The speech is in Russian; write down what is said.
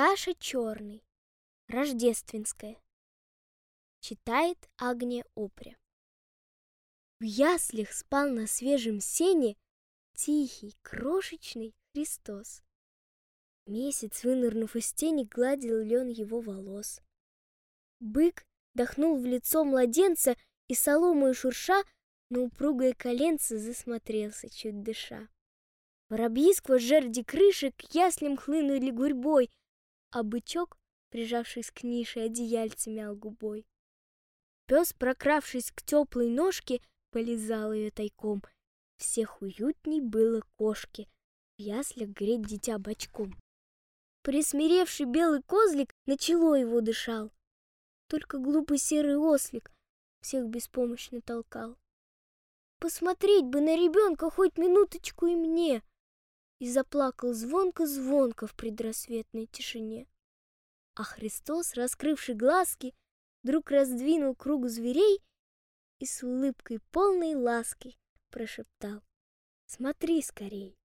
Саша Черный. Рождественская. Читает Агния Опря. В яслях спал на свежем сене Тихий, крошечный Христос. Месяц, вынырнув из тени, гладил лен его волос. Бык дохнул в лицо младенца и соломой шурша на упругое коленце засмотрелся, чуть дыша. Воробьи сквозь жерди крыши к яслям хлынули гурьбой, а бычок, прижавшись к нише, одеяльце мял губой. Пес, прокравшись к теплой ножке, полизал ее тайком. Всех уютней было кошке в яслях греть дитя бочком. Присмиревший белый козлик начало его дышал. Только глупый серый ослик всех беспомощно толкал. Посмотреть бы на ребенка хоть минуточку и мне. И заплакал звонко-звонко в предрассветной тишине. А Христос, раскрывший глазки, вдруг раздвинул круг зверей и с улыбкой полной ласки прошептал «Смотри скорей!»